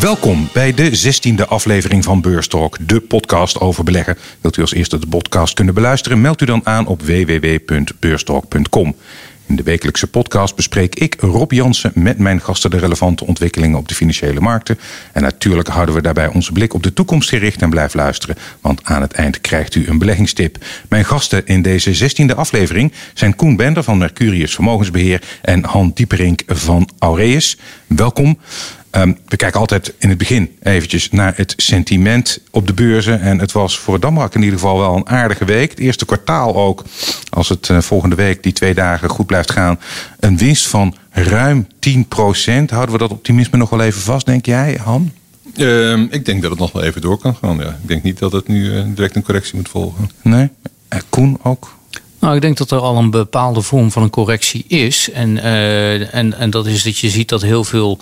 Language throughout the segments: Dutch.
Welkom bij de 16e aflevering van Beurstalk, de podcast over beleggen. Wilt u als eerste de podcast kunnen beluisteren? Meld u dan aan op www.beurstalk.com. In de wekelijkse podcast bespreek ik, Rob Jansen, met mijn gasten de relevante ontwikkelingen op de financiële markten. En natuurlijk houden we daarbij onze blik op de toekomst gericht en blijf luisteren, want aan het eind krijgt u een beleggingstip. Mijn gasten in deze 16e aflevering zijn Koen Bender van Mercurius Vermogensbeheer en Han Dieperink van Aureus. Welkom. Um, we kijken altijd in het begin eventjes naar het sentiment op de beurzen. En het was voor Damrak in ieder geval wel een aardige week. Het eerste kwartaal ook, als het uh, volgende week die twee dagen goed blijft gaan, een winst van ruim 10% Houden we dat optimisme nog wel even vast, denk jij, Han? Uh, ik denk dat het nog wel even door kan gaan. Ja. Ik denk niet dat het nu uh, direct een correctie moet volgen. Nee? Uh, Koen ook? Nou, ik denk dat er al een bepaalde vorm van een correctie is. En, uh, en, en dat is dat je ziet dat heel veel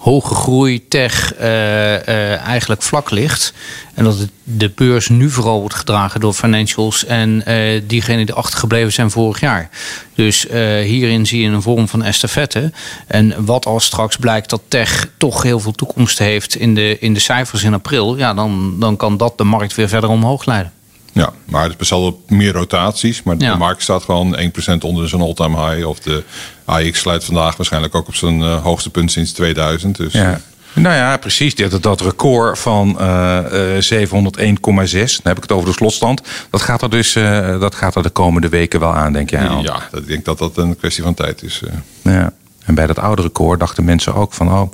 hoge groei, tech uh, uh, eigenlijk vlak ligt. En dat de beurs nu vooral wordt gedragen door financials en uh, diegenen die achtergebleven zijn vorig jaar. Dus hierin zie je een vorm van estafette. En wat als straks blijkt dat tech toch heel veel toekomst heeft in de, in de cijfers in april, ja, dan, dan kan dat de markt weer verder omhoog leiden. Ja, maar het is best wel meer rotaties. Maar ja. de markt staat gewoon 1% onder zijn all-time high. Of de AX sluit vandaag waarschijnlijk ook op zijn uh, hoogste punt sinds 2000. Dus, ja. Nou ja, precies. Dat, dat record van uh, uh, 701,6, dan heb ik het over de slotstand. Dat gaat er dus uh, dat gaat er de komende weken wel aan, denk jij? Al? Ja, ik denk dat dat een kwestie van tijd is. Ja. En bij dat oude record dachten mensen ook van... oh,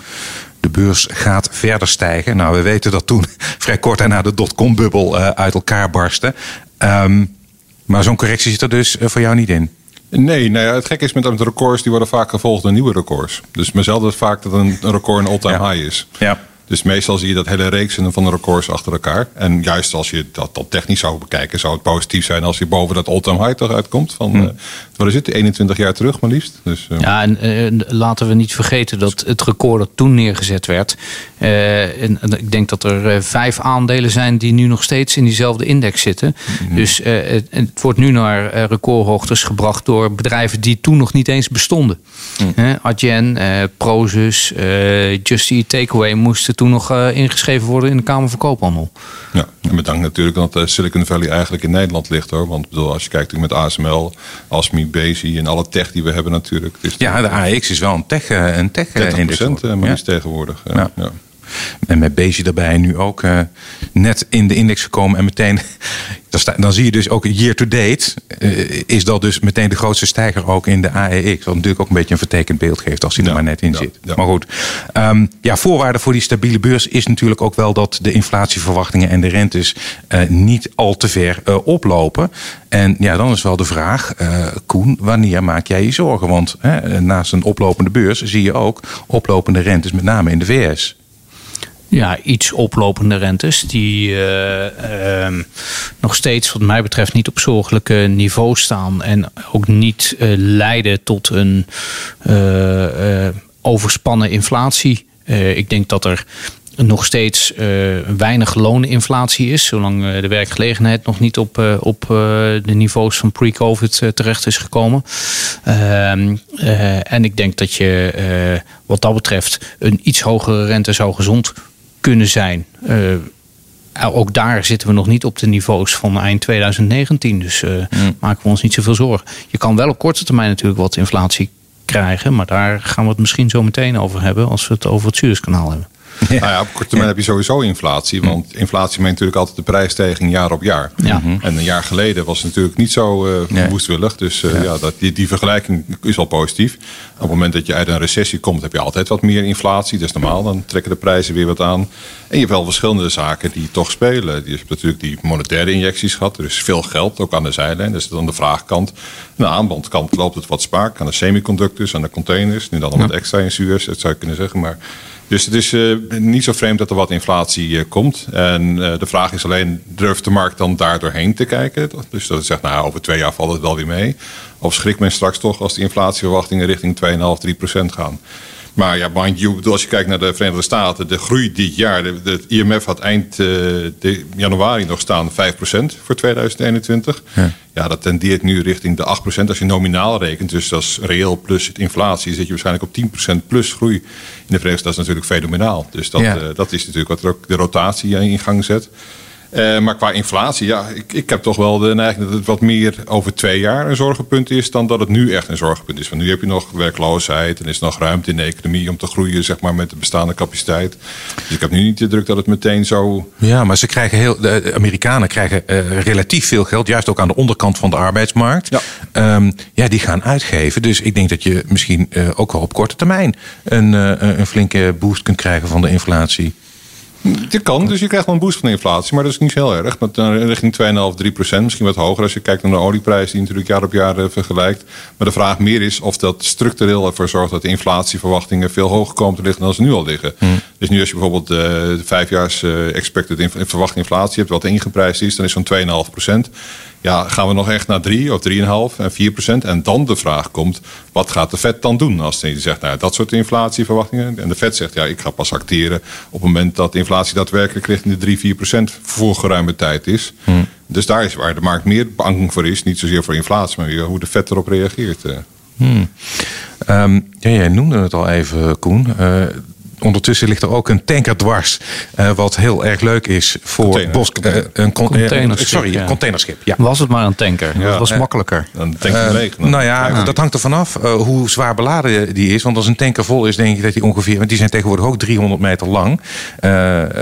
de beurs gaat verder stijgen. Nou, we weten dat toen vrij kort daarna de dotcom-bubbel uh, uit elkaar barstte. Um, maar zo'n correctie zit er dus uh, voor jou niet in. Nee, nou ja, het gekke is met, records, die worden vaak gevolgd door nieuwe records. Dus mezelf is vaak dat een, een record een all-time ja. high is. Ja. Dus meestal zie je dat hele reeks van de records achter elkaar. En juist als je dat, dat technisch zou bekijken, zou het positief zijn als je boven dat all-time high toch uitkomt. Van, hmm. uh, wat is het, 21 jaar terug maar liefst. Dus, uh... Ja, en uh, laten we niet vergeten dat het record dat toen neergezet werd. En, en, ik denk dat er vijf aandelen zijn die nu nog steeds in diezelfde index zitten. Hmm. Dus het, het, wordt nu naar recordhoogtes gebracht door bedrijven die toen nog niet eens bestonden. Hmm. Adyen, Prozus, Just Eat Takeaway moesten toen nog uh, ingeschreven worden in de Kamer van Koophandel. Ja, en bedankt natuurlijk dat uh, Silicon Valley eigenlijk in Nederland ligt hoor. Want bedoel, als je kijkt met ASML, ASMI, Bezi en alle tech die we hebben natuurlijk. Dus ja, de AX is wel een tech, uh, een tech 30 index. maar ja. tegenwoordig. Ja. ja. En met Bezi daarbij nu ook uh, net in de index gekomen. En meteen, dan zie je dus ook year to date. Uh, is dat dus meteen de grootste stijger ook in de AEX. Wat natuurlijk ook een beetje een vertekend beeld geeft als hij ja, er maar net in ja, zit. Ja. Maar goed, um, ja, voorwaarde voor die stabiele beurs is natuurlijk ook wel dat de inflatieverwachtingen en de rentes uh, niet al te ver oplopen. En ja, dan is wel de vraag, Koen, wanneer maak jij je zorgen? Want naast een oplopende beurs zie je ook oplopende rentes, met name in de VS ja, iets oplopende rentes. Die uh, uh, nog steeds, wat mij betreft, niet op zorgelijke niveau staan. En ook niet uh, leiden tot een overspannen inflatie. ik denk dat er nog steeds weinig looninflatie is. Zolang de werkgelegenheid nog niet op, op de niveaus van pre-COVID terecht is gekomen. Ehm, en ik denk dat je wat dat betreft een iets hogere rente zou gezond kunnen zijn. Uh, ook daar zitten we nog niet op de niveaus van eind 2019. Dus uh, mm. maken we ons niet zoveel zorgen. Je kan wel op korte termijn natuurlijk wat inflatie krijgen. Maar daar gaan we het misschien zo meteen over hebben als we het over het Suezkanaal hebben. Ja. Nou ja, op korte termijn heb je sowieso inflatie. Want inflatie meent natuurlijk altijd de prijsstijging jaar op jaar. Ja. En een jaar geleden was het natuurlijk niet zo uh, nee. woestwillig. Dus uh, ja. dat, die, die vergelijking is wel positief. Op het moment dat je uit een recessie komt, heb je altijd wat meer inflatie. Dat is normaal. Dan trekken de prijzen weer wat aan. En je hebt wel verschillende zaken die toch spelen. Je hebt natuurlijk die monetaire injecties gehad. Er is veel geld, ook aan de zijlijn. Dat is dan de vraagkant. Aan de aanbodkant loopt het wat spaak. Aan de semiconductors, aan de containers. Nu dan nog wat extra in Suez, dat zou je kunnen zeggen. Maar dus het is uh, niet zo vreemd dat er wat inflatie uh, komt. En uh, de vraag is alleen, durft de markt dan daar doorheen te kijken? Dus dat het zegt, nou over twee jaar valt het wel weer mee. Of schrikt men straks toch als de inflatieverwachtingen richting 2,5, 3 procent gaan? Maar ja, mind you, als je kijkt naar de Verenigde Staten, de groei dit jaar, de, de IMF had eind uh, de januari nog staan 5% voor 2021. Ja. ja. dat tendeert nu richting de 8%. Als je nominaal rekent, dus dat is reëel plus het inflatie, zit je waarschijnlijk op 10% plus groei in de Verenigde Staten. Dat is natuurlijk fenomenaal. Dus dat, ja. uh, dat is natuurlijk wat er ook de rotatie in gang zet. Uh, maar qua inflatie, ja, ik, ik heb toch wel de neiging dat het wat meer over twee jaar een zorgenpunt is dan dat het nu echt een zorgenpunt is. Want nu heb je nog werkloosheid en is nog ruimte in de economie om te groeien, zeg maar, met de bestaande capaciteit. Dus ik heb nu niet de druk dat het meteen zo. Ja, maar ze krijgen heel, de Amerikanen krijgen uh, relatief veel geld, juist ook aan de onderkant van de arbeidsmarkt. Ja, um, ja die gaan uitgeven. Dus ik denk dat je misschien uh, ook wel op korte termijn een, een flinke boost kunt krijgen van de inflatie. Je kan, dus je krijgt wel een boost van de inflatie, maar dat is niet zo heel erg. Met richting 2,5, 3 procent, misschien wat hoger als je kijkt naar de olieprijs, die natuurlijk jaar op jaar uh, vergelijkt. Maar de vraag meer is of dat structureel ervoor zorgt dat de inflatieverwachtingen veel hoger komen te liggen dan ze nu al liggen. Hmm. Dus nu als je bijvoorbeeld uh, de vijfjaars uh, expected verwachte inflatie hebt, wat ingeprijsd is, dan is zo'n 2,5 procent. Ja, gaan we nog echt naar 3 of 3,5 en 4 procent? En dan de vraag komt, wat gaat de Fed dan doen? Als hij zegt, nou, dat soort inflatieverwachtingen. En de Fed zegt, ja, ik ga pas acteren op het moment dat de inflatie daadwerkelijk richting de 3, 4 procent voor geruime tijd is. Hmm. Dus daar is waar de markt meer bang voor is. Niet zozeer voor inflatie, maar hoe de Fed erop reageert. Hmm. Um, ja, jij noemde het al even, Koen. Uh, ondertussen ligt er ook een tanker dwars. Uh, wat heel erg leuk is voor Container, Bos. Uh, een con Containerschip, sorry, ja. een containerschip. Ja. Was het maar een tanker. Dat was makkelijker. Uh, leeg. nou ja, dat hangt er vanaf uh, hoe zwaar beladen die is. Want als een tanker vol is, denk ik dat die ongeveer... Want die zijn tegenwoordig ook 300 meter lang. Uh,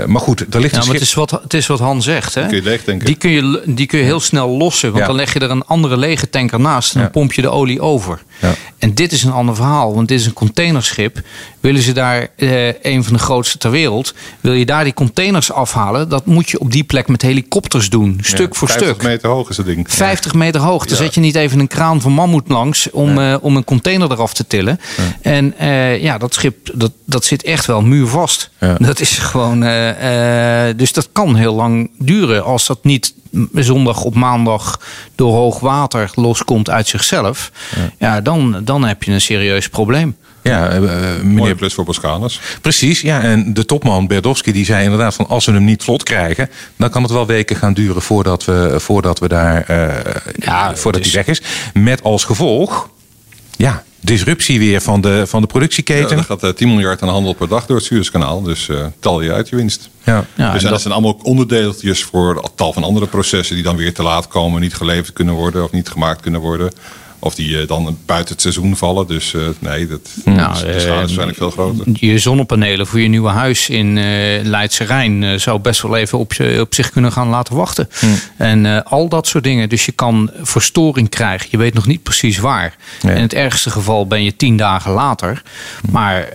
maar goed, er ligt Ja, een maar schip... het is wat, het is wat Han zegt. Hè? kun je leegtanken. Die kun je, die kun je heel snel lossen. Want Ja. dan leg je er een andere lege tanker naast. En dan Ja. pomp je de olie over. Ja. En dit is een ander verhaal. Want dit is een containerschip. Willen ze daar eh, een van de grootste ter wereld. Wil je daar die containers afhalen. Dat moet je op die plek met helikopters doen. Stuk voor 50 stuk. meter hoog is dat ding. 50 meter hoog. Dan zet je niet even een kraan van mammoet langs om, eh, om een container eraf te tillen. En eh, ja, dat schip dat, dat zit echt wel muurvast. Dat is gewoon. eh, eh, dus dat kan heel lang duren als dat niet zondag op maandag door hoog water loskomt uit zichzelf. Ja, dan, dan heb je een serieus probleem. Ja, Mooie meneer plus voor Boscanus. Precies, ja. En de topman Berdowski die zei inderdaad van als we hem niet vlot krijgen, dan kan het wel weken gaan duren voordat we, voordat we daar, eh, Ja, voordat dus- hij weg is. Met als gevolg, ja, disruptie weer van de, van de Ja, productieketen. er gaat eh, 10 miljard aan handel per dag door het Suezkanaal. Dus eh, tel je uit je winst. Ja. Ja, dus en dat zijn allemaal ook onderdeeltjes voor tal van andere processen die dan weer te laat komen, niet geleverd kunnen worden of niet gemaakt kunnen worden. Of die eh, dan buiten het seizoen vallen. Dus eh, nee, dat, Nou, de schade is eh, waarschijnlijk veel groter. Je zonnepanelen voor je nieuwe huis in Leidse Rijn zou best wel even op, op zich kunnen gaan laten wachten. En eh, al dat soort dingen. Dus je kan verstoring krijgen. Je weet nog niet precies waar. In het ergste geval ben je tien dagen later. Maar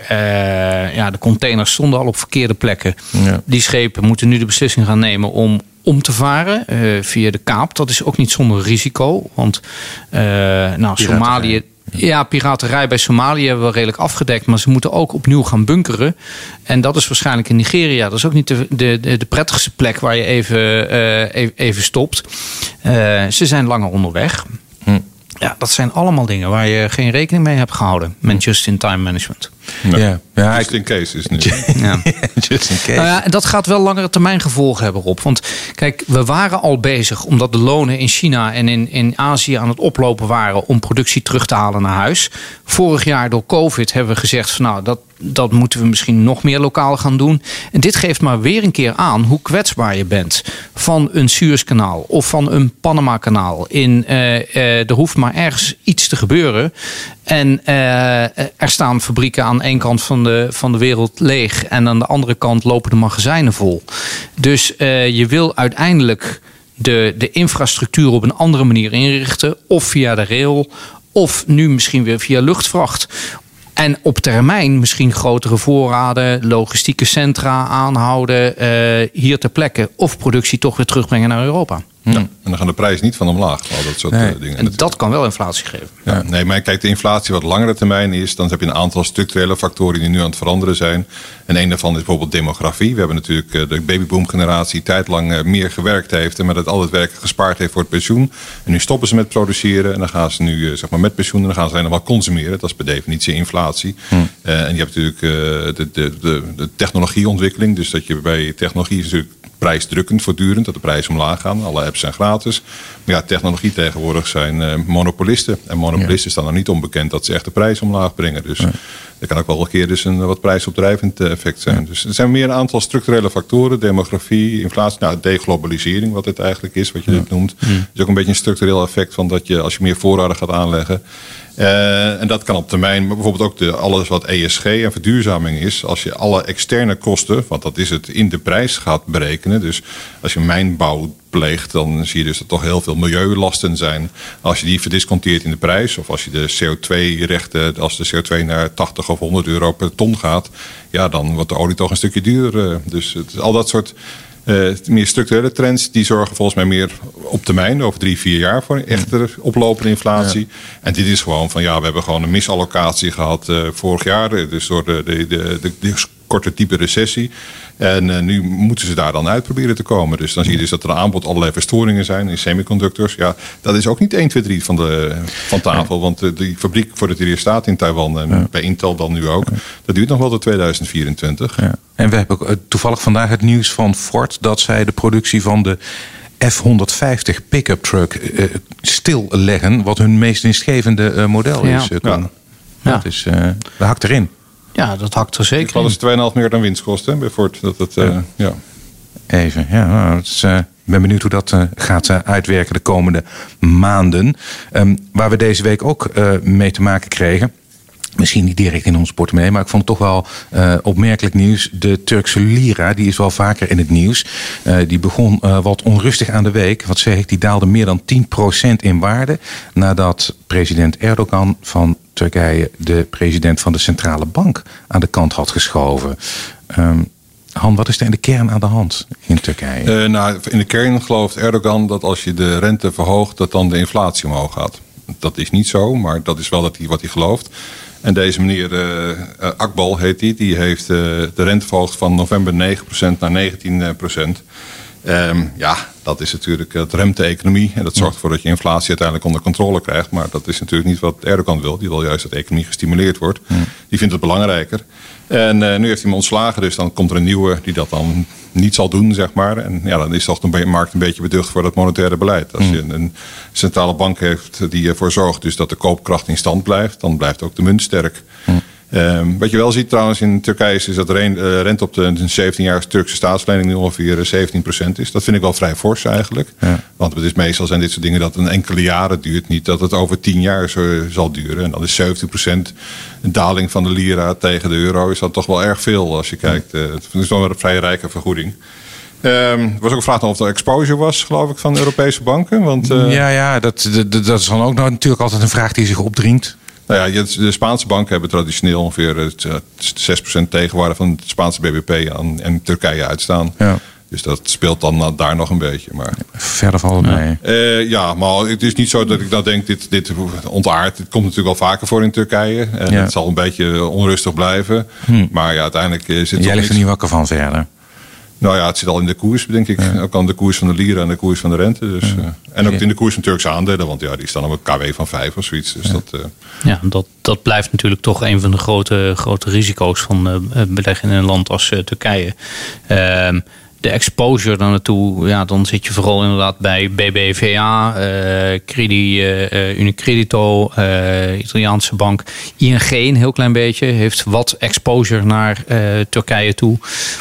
ja, de containers stonden al op verkeerde plekken. Ja. Die schepen moeten nu de beslissing gaan nemen om om te varen eh, via de Kaap. Dat is ook niet zonder risico. Want eh, nou, Somalië. Ja, piraterij bij Somalië hebben we redelijk afgedekt. Maar ze moeten ook opnieuw gaan bunkeren. En dat is waarschijnlijk in Nigeria. Dat is ook niet de, de, de, prettigste plek waar je even, eh, even, even stopt. Ze zijn langer onderweg. Hm. Ja, dat zijn allemaal dingen waar je geen rekening mee hebt gehouden. Met just-in-time management. Nee. Ja, ja, Just ik, in case is het nu. Ja. just in case. Nou ja, dat gaat wel langere termijn gevolgen hebben, Rob. Want kijk, we waren al bezig omdat de lonen in China en in, in Azië aan het oplopen waren om productie terug te halen naar huis. Vorig jaar door COVID hebben we gezegd van nou, dat, dat moeten we misschien nog meer lokaal gaan doen. En dit geeft maar weer een keer aan hoe kwetsbaar je bent van een Suezkanaal of van een Panama-kanaal. In, eh, eh, er hoeft maar ergens iets te gebeuren. En eh, er staan fabrieken aan één kant van de, van de wereld leeg. En aan de andere kant lopen de magazijnen vol. Dus eh, je wil uiteindelijk de, de infrastructuur op een andere manier inrichten. Of via de rail. Of nu misschien weer via luchtvracht. En op termijn misschien grotere voorraden, logistieke centra aanhouden. eh, hier ter plekke. Of productie toch weer terugbrengen naar Europa. Ja. En dan gaan de prijzen niet van omlaag. Al dat soort nee. uh, dingen. En dat kan wel inflatie geven. Ja, nee, maar kijk, de inflatie wat langere termijn is, dan heb je een aantal structurele factoren die nu aan het veranderen zijn. En een daarvan is bijvoorbeeld demografie. We hebben natuurlijk uh, de babyboom-generatie tijdlang uh, meer gewerkt heeft en met het al het werk gespaard heeft voor het pensioen. En nu stoppen ze met produceren en dan gaan ze nu zeg maar met pensioen en dan gaan ze helemaal consumeren. Dat is per definitie inflatie. Hm. en je hebt natuurlijk de, de, de, de technologieontwikkeling. Dus dat je bij technologie is natuurlijk prijsdrukkend voortdurend, dat de prijzen omlaag gaan. Alle apps zijn gratis. Maar ja, technologie tegenwoordig zijn uh, monopolisten. En monopolisten ja. staan er niet onbekend dat ze echt de prijs omlaag brengen. Dus ja. er kan ook wel een keer dus een wat prijsopdrijvend effect zijn. Ja. Dus er zijn meer een aantal structurele factoren. Demografie, inflatie, nou, deglobalisering, wat het eigenlijk is, wat je dit noemt. is ook een beetje een structureel effect van dat je als je meer voorraden gaat aanleggen. Uh, en dat kan op termijn, maar bijvoorbeeld ook de, alles wat ESG en verduurzaming is. Als je alle externe kosten, want dat is het, in de prijs gaat berekenen. Dus als je mijnbouw pleegt, dan zie je dus dat toch heel veel milieulasten zijn. Als je die verdisconteert in de prijs, of als je de CO2-rechten, als de CO2 naar 80 of 100 euro per ton gaat, ja, dan wordt de olie toch een stukje duurder. Dus het, al dat soort uh, meer structurele trends die zorgen volgens mij meer op termijn, over drie, vier jaar, voor een echte oplopende inflatie. Ja. En dit is gewoon van ja, we hebben gewoon een misallocatie gehad uh, vorig jaar, dus door de, de, de, de, de korte type recessie. En uh, nu moeten ze daar dan uit proberen te komen. Dus dan zie je dus dat er aanbod allerlei verstoringen zijn in semiconductors. Ja, dat is ook niet 1, 2, 3 van, de, van tafel. Want uh, die fabriek voordat die hier staat in Taiwan en ja. bij Intel dan nu ook. Dat duurt nog wel tot 2024. Ja. En we hebben ook toevallig vandaag het nieuws van Ford dat zij de productie van de F-150 pick-up truck uh, stilleggen. Wat hun meest winstgevende uh, model Ja. is. Uh, Ja. Dat is, uh, dat hakt erin. Ja, dat hakt er zeker Dat in. is 2,5 meer dan winstkosten bij Ford. Dat het, uh, Ja. ja. Even, ja. nou, het is, uh, ik ben benieuwd hoe dat uh, gaat uh, uitwerken de komende maanden. Um, waar we deze week ook uh, mee te maken kregen. Misschien niet direct in ons portemonnee, maar ik vond het toch wel uh, opmerkelijk nieuws. De Turkse lira, die is wel vaker in het nieuws. Uh, die begon uh, wat onrustig aan de week. Wat zeg ik, die daalde meer dan 10% in waarde. Nadat president Erdogan van Turkije de president van de centrale bank aan de kant had geschoven. Um, Han, wat is er in de kern aan de hand in Turkije? Nou, in de kern gelooft Erdogan dat als je de rente verhoogt, dat dan de inflatie omhoog gaat. Dat is niet zo, maar dat is wel dat hij, wat hij gelooft. En deze meneer uh, uh, Akbal heet hij, die heeft uh, de rente verhoogd van november 9% naar 19%. Um, ja, dat is natuurlijk, dat remt de economie. En dat zorgt ervoor dat je inflatie uiteindelijk onder controle krijgt. Maar dat is natuurlijk niet wat Erdogan wil. Die wil juist dat de economie gestimuleerd wordt. Mm. Die vindt het belangrijker. En uh, nu heeft hij hem ontslagen, dus dan komt er een nieuwe die dat dan niet zal doen, zeg maar. En ja, dan is toch de markt een beetje beducht voor dat monetaire beleid. Als je een, een centrale bank heeft die ervoor zorgt dus dat de koopkracht in stand blijft, dan blijft ook de munt sterk. Mm. Um, wat je wel ziet trouwens in Turkije is, is dat de uh, rente op de 17-jarige Turkse staatslening nu ongeveer 17% is. Dat vind ik wel vrij fors eigenlijk. Ja. Want het is meestal zijn dit soort dingen dat een enkele jaren duurt. Niet dat het over 10 jaar zo, zal duren. En dan is 70% een daling van de lira tegen de euro. Is dat toch wel erg veel als je kijkt. Uh, het is wel een vrij rijke vergoeding. Um, er was ook een vraag of er exposure was, geloof ik, van Europese banken. Want, uh... Ja, ja dat, dat, dat is dan ook natuurlijk altijd een vraag die zich opdringt. Nou ja, de Spaanse banken hebben traditioneel ongeveer 6% tegenwaarde van het Spaanse BBP aan en Turkije uitstaan. Ja. Dus dat speelt dan daar nog een beetje. Maar, Verder valt het mee. Uh, ja, maar het is niet zo dat ik dan denk, dit, dit ontaard. Het komt natuurlijk wel vaker voor in Turkije. En ja. het zal een beetje onrustig blijven. Hm. Maar ja, uiteindelijk is het Jij ligt er niet wakker van verder? Nou ja, het zit al in de koers, denk ik. Ja. Ook aan de koers van de lira en de koers van de rente. Dus, ja. uh, en ook in de koers van Turkse aandelen. Want ja, die staan op een KW van 5 of zoiets. Dus ja. dat, uh... ja, dat, dat blijft natuurlijk toch een van de grote, grote risico's van uh, beleggen in een land als Turkije. Ehm, de exposure daar naartoe, ja, dan zit je vooral inderdaad bij BBVA, uh, Credi, uh, Unicredito, uh, Italiaanse bank. ING een heel klein beetje heeft wat exposure naar Turkije toe.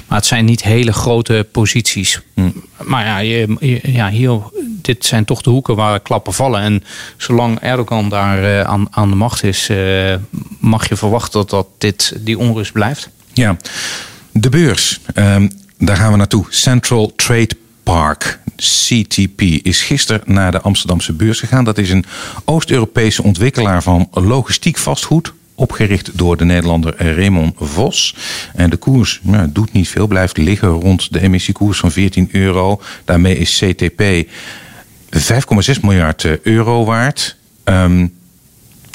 Maar het zijn niet hele grote posities. Hm. Maar ja, je, je, ja hier, dit zijn toch de hoeken waar klappen vallen. En zolang Erdogan daar aan, aan de macht is, mag je verwachten dat, dat dit, die onrust blijft. Ja, de beurs. Um, daar gaan we naartoe. Central Trade Park, CTP, is gisteren naar de Amsterdamse beurs gegaan. Dat is een Oost-Europese ontwikkelaar van logistiek vastgoed. Opgericht door de Nederlander Raymond Vos. En de koers nou, doet niet veel, blijft liggen rond de emissiekoers van 14 euro. Daarmee is CTP 5,6 miljard euro waard. Um,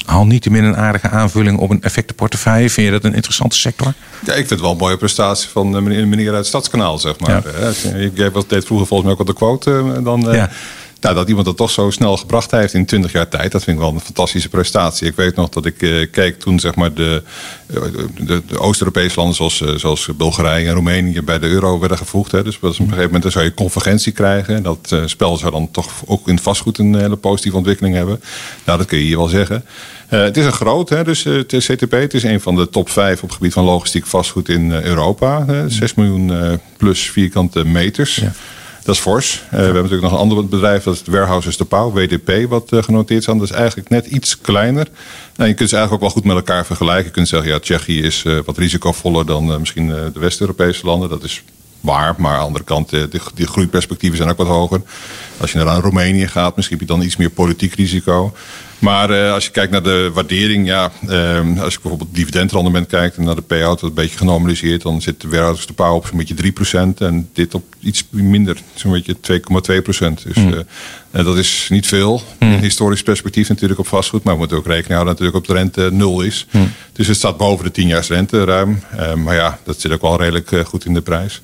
al niet een aardige aanvulling op een effectenportefeuille. Vind je dat een interessante sector? Ja, ik vind het wel een mooie prestatie van meneer, meneer uit het Stadskanaal, zeg maar. Ja. Jij deed vroeger volgens mij ook al de quote. Dan, ja. Nou, dat iemand dat toch zo snel gebracht heeft in 20 jaar tijd, dat vind ik wel een fantastische prestatie. Ik weet nog dat ik uh, keek toen zeg maar de, eh, de, Oost-Europese landen zoals, uh, zoals Bulgarije en Roemenië bij de euro werden gevoegd. Hè. Dus op een gegeven moment zou je convergentie krijgen. En dat spel zou dan toch ook in vastgoed een hele positieve ontwikkeling hebben. Nou, dat kun je hier wel zeggen. het is een groot, hè, dus het is CTP. Het is een van de top 5 op het gebied van logistiek vastgoed in Europa. 6 miljoen plus vierkante meters. Ja. Dat is fors. Uh, we hebben natuurlijk nog een ander bedrijf, dat is het Warehouses de Pauw, WDP, wat uh, genoteerd is. Dat is eigenlijk net iets kleiner. Nou, je kunt ze eigenlijk ook wel goed met elkaar vergelijken. Je kunt zeggen, ja, Tsjechië is uh, wat risicovoller dan misschien de West-Europese landen. Dat is waar, maar aan de andere kant, de, de groeiperspectieven zijn ook wat hoger. Als je naar Roemenië gaat, misschien heb je dan iets meer politiek risico. Maar uh, als je kijkt naar de waardering, ja, uh, als je bijvoorbeeld dividendrendement kijkt en naar de payout, dat een beetje genormaliseerd, dan zit de warehouse de op zo'n beetje 3% en dit op iets minder, zo'n beetje 2,2%. Dus mm. uh, dat is niet veel. Mm. In historisch perspectief natuurlijk op vastgoed, maar we moeten ook rekening houden natuurlijk op de rente nul is. Mm. Dus het staat boven de 10 jaar rente ruim. maar ja, dat zit ook wel redelijk goed in de prijs.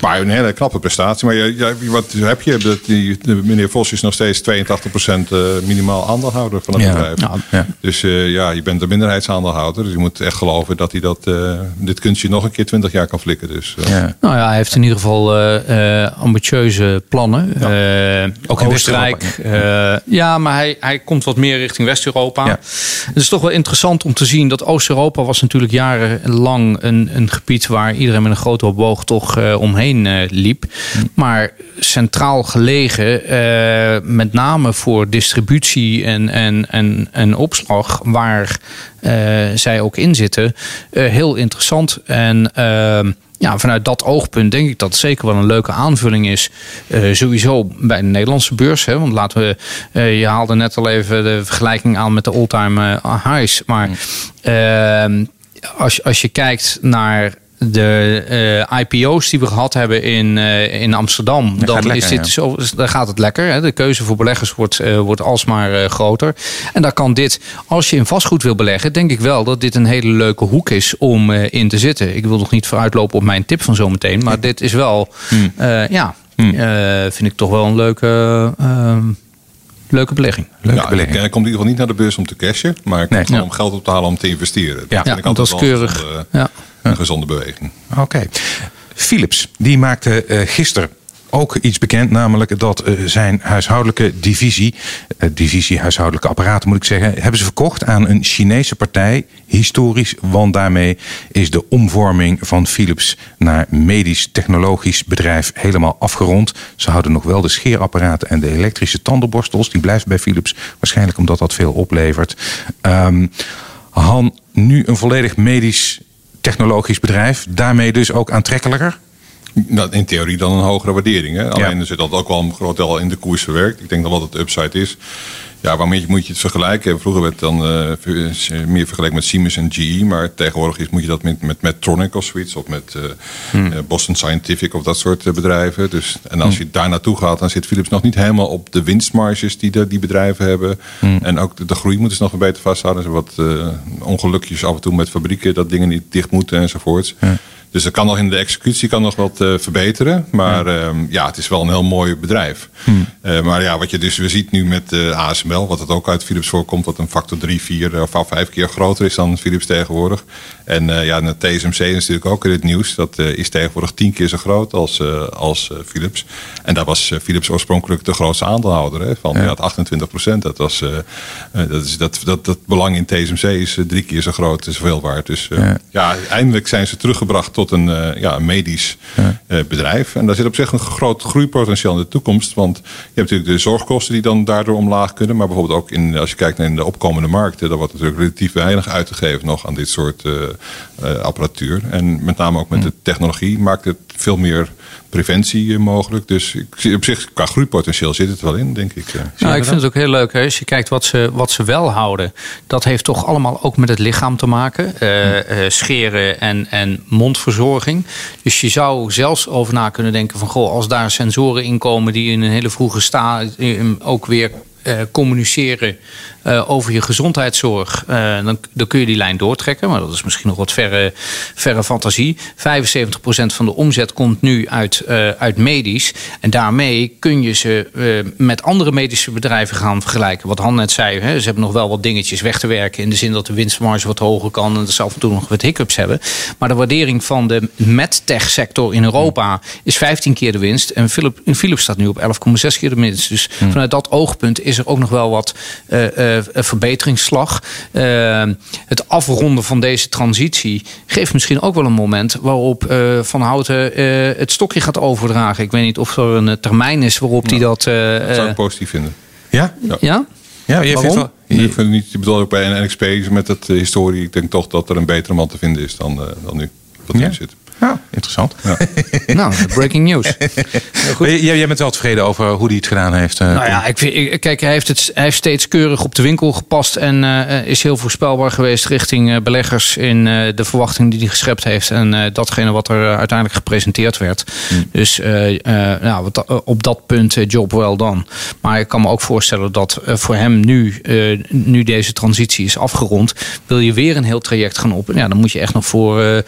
Maar een hele knappe prestatie. Maar ja, wat heb je? Dat die, de, meneer Vos is nog steeds 82% minimaal aandeelhouder van ja. Dus uh, ja, je bent een minderheidsaandeelhouder. Dus je moet echt geloven dat hij dat, uh, dit kunstje nog een keer 20 jaar kan flikken. Dus, uh. ja. Nou ja, hij heeft in ieder geval ambitieuze plannen. ook in Oostenrijk. Ja, maar hij, hij komt wat meer richting West-Europa. Het is toch wel interessant om te zien dat Oost-Europa was natuurlijk jarenlang een, een gebied waar iedereen met een grote boog toch omheen liep. Hm. Maar centraal gelegen, met name voor distributie en, en en, en, opslag waar uh, zij ook in zitten, uh, heel interessant. En uh, ja, vanuit dat oogpunt denk ik dat het zeker wel een leuke aanvulling is. sowieso bij de Nederlandse beurs. Hè, want laten we. je haalde net al even de vergelijking aan met de all-time highs. Maar ehm, als, als je kijkt naar de uh, IPO's die we gehad hebben in, uh, in Amsterdam, dat dan, is dit zo, dan gaat het lekker. Hè? De keuze voor beleggers wordt, uh, wordt alsmaar groter. En daar kan dit, als je in vastgoed wil beleggen, denk ik wel dat dit een hele leuke hoek is om in te zitten. Ik wil nog niet vooruitlopen op mijn tip van zometeen, maar dit is wel, hmm. ja, hmm. vind ik toch wel een leuke ehm, leuke belegging. Leuke ja, belegging. Hij komt in ieder geval niet naar de beurs om te cashen, maar nee. om geld op te halen om te investeren. Ja, dat, ja, dat is keurig. ja een gezonde beweging. Oké. Philips, die maakte uh, gisteren ook iets bekend, namelijk dat uh, zijn huishoudelijke divisie, uh, divisie huishoudelijke apparaten moet ik zeggen, hebben ze verkocht aan een Chinese partij. Historisch, want daarmee is de omvorming van Philips naar medisch technologisch bedrijf helemaal afgerond. Ze houden nog wel de scheerapparaten en de elektrische tandenborstels. Die blijven bij Philips, waarschijnlijk omdat dat veel oplevert. Um, Han, nu een volledig medisch technologisch bedrijf. Daarmee dus ook aantrekkelijker? Nou, in theorie dan een hogere waardering. Hè? Alleen ja. zit dat ook wel een groot deel in de koers verwerkt. Ik denk dat wat het upside is. Ja, waarmee moet je het vergelijken? Vroeger werd het dan uh, meer vergeleken met Siemens en GE. Maar tegenwoordig is, moet je dat met, met Medtronic of zoiets. Of met uh, hmm. Boston Scientific of dat soort bedrijven. Dus, en als hmm. je daar naartoe gaat, dan zit Philips nog niet helemaal op de winstmarges die de, die bedrijven hebben. Hmm. En ook de, de, groei moeten ze nog een beter vasthouden. Er wat ongelukjes af en toe met fabrieken dat dingen niet dicht moeten enzovoorts. Dus er kan nog in de executie kan nog wat uh, verbeteren. Maar ja. Um, ja. het is wel een heel mooi bedrijf. Hmm. Uh, maar ja, wat je dus we ziet nu met uh, eh, ASML, wat het ook uit Philips voorkomt, wat een factor 3, 4 of 5 keer groter is dan Philips tegenwoordig. En ja, de TSMC is natuurlijk ook in het nieuws. Dat is tegenwoordig 10 keer zo groot als, als Philips. En daar was Philips oorspronkelijk de grootste aandeelhouder hè, van ja. 28 procent. Dat, was, dat, is, dat, dat, dat belang in TSMC is drie keer zo groot, is veel waard. Dus ja. ja, eindelijk zijn ze teruggebracht tot tot een, uh, ja, een medisch uh, bedrijf. En daar zit op zich een groot groeipotentieel in de toekomst. Want je hebt natuurlijk de zorgkosten die dan daardoor omlaag kunnen. Maar bijvoorbeeld ook in, als je kijkt naar de opkomende markten, dan wordt natuurlijk relatief weinig uitgegeven nog aan dit soort uh, apparatuur. En met name ook met de technologie maakt het veel meer preventie eh, mogelijk. Dus ik, op zich, qua groeipotentieel zit het wel in, denk ik. Nou, ik vind het ook heel leuk. Hè? Als je kijkt wat ze, wat ze wel houden. Dat heeft toch allemaal ook met het lichaam te maken. Uh, scheren en, en mondverzorging. Dus je zou zelfs over na kunnen denken van goh, als daar sensoren in komen die in een hele vroege sta ook weer communiceren uh, over je gezondheidszorg, uh, dan, dan, kun je die lijn doortrekken. Maar dat is misschien nog wat verre, verre fantasie. 75% van de omzet komt nu uit, uit medisch. En daarmee kun je ze met andere medische bedrijven gaan vergelijken. Wat Han net zei, hè, ze hebben nog wel wat dingetjes weg te werken. In de zin dat de winstmarge wat hoger kan. En dat ze af en toe nog wat hiccups hebben. Maar de waardering van de medtech sector in Europa is 15 keer de winst. En Philips staat nu op 11,6 keer de winst. Dus hmm. vanuit dat oogpunt is er ook nog wel wat uh, verbeteringsslag. Uh, het afronden van deze transitie geeft misschien ook wel een moment waarop Van Houten het stokje gaat overdragen. Ik weet niet of er een termijn is waarop hij dat. dat zou ik positief vinden. Ja? Ja. ja? Ja, je vindt wel, je... Ik vind niet, ik bedoel ook bij een NXP met het historie. Ik denk toch dat er een betere man te vinden is dan, dan nu. Wat ja. zit. Ja, interessant. Ja. nou, breaking news. Goed. Jij, jij, bent wel tevreden over hoe hij het gedaan heeft? Uh, nou ja, ik vind, kijk, hij heeft, het, hij heeft steeds keurig op de winkel gepast. En uh, is heel voorspelbaar geweest richting uh, beleggers in de verwachting die hij geschept heeft. En datgene wat er uiteindelijk gepresenteerd werd. Hmm. Dus nou, op dat punt job wel dan. Maar ik kan me ook voorstellen dat voor hem nu, nu deze transitie is afgerond, wil je weer een heel traject gaan op. Ja, dan moet je echt nog voor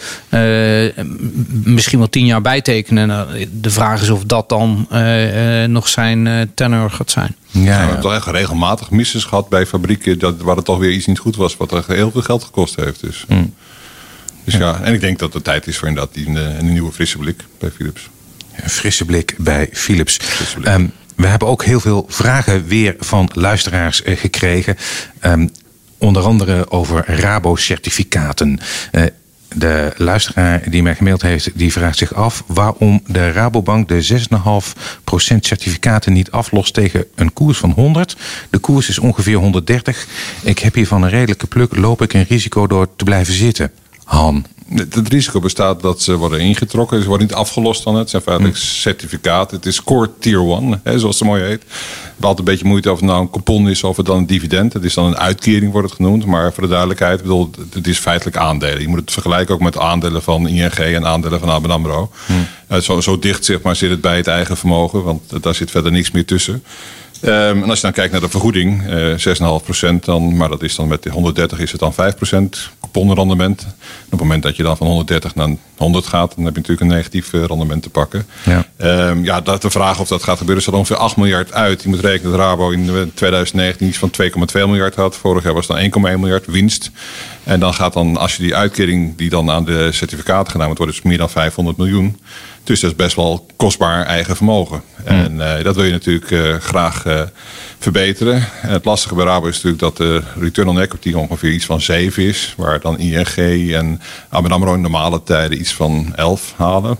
misschien wel tien jaar bijtekenen. Nou, de vraag is of dat dan uh, nog zijn uh, tenor gaat zijn. Ja, we hebben toch echt regelmatig misses gehad bij fabrieken dat, waar het toch weer iets niet goed was, wat er heel veel geld gekost heeft. Dus, mm. dus ja. en ik denk dat het tijd is voor inderdaad die, een, een nieuwe frisse blik bij Philips. Een frisse blik bij Philips. Um, we hebben ook heel veel vragen weer van luisteraars gekregen. Um, onder andere over Rabo-certificaten. Uh, de luisteraar die mij gemaild heeft, die vraagt zich af waarom de Rabobank de 6,5% certificaten niet aflost tegen een koers van 100. De koers is ongeveer 130. Ik heb hier van een redelijke pluk, loop ik een risico door te blijven zitten. Han. Het risico bestaat dat ze worden ingetrokken. Ze worden niet afgelost dan. Het zijn feitelijk hm. certificaten. Het is core tier 1, hè, zoals het mooi heet. We altijd een beetje moeite of het nou een coupon is of het dan een dividend. Het is dan een uitkering, wordt het genoemd. Maar voor de duidelijkheid, bedoel, het is feitelijk aandelen. Je moet het vergelijken ook met aandelen van ING en aandelen van ABN AMRO. Hm. Zo, zo dicht zeg maar, zit het bij het eigen vermogen, want daar zit verder niks meer tussen. Um, en als je dan kijkt naar de vergoeding, uh, 6,5%, dan, maar dat is dan met de 130 is het dan 5% couponrendement. En op het moment dat je dan van 130 naar 100 gaat, dan heb je natuurlijk een negatief eh, rendement te pakken. Ja, um, ja dat de vraag of dat gaat gebeuren, staat ongeveer 8 miljard uit. Je moet rekenen dat Rabo in 2019 iets van 2,2 miljard had. Vorig jaar was dan 1,1 miljard winst. En dan gaat dan, als je die uitkering die dan aan de certificaten gedaan wordt, wordt het meer dan 500 miljoen. Dus dat is best wel kostbaar eigen vermogen. En uh, dat wil je natuurlijk uh, graag uh, verbeteren. En het lastige bij Rabo is natuurlijk dat de return on equity ongeveer iets van 7 is. Waar dan ING en AMRO in normale tijden iets van 11 halen.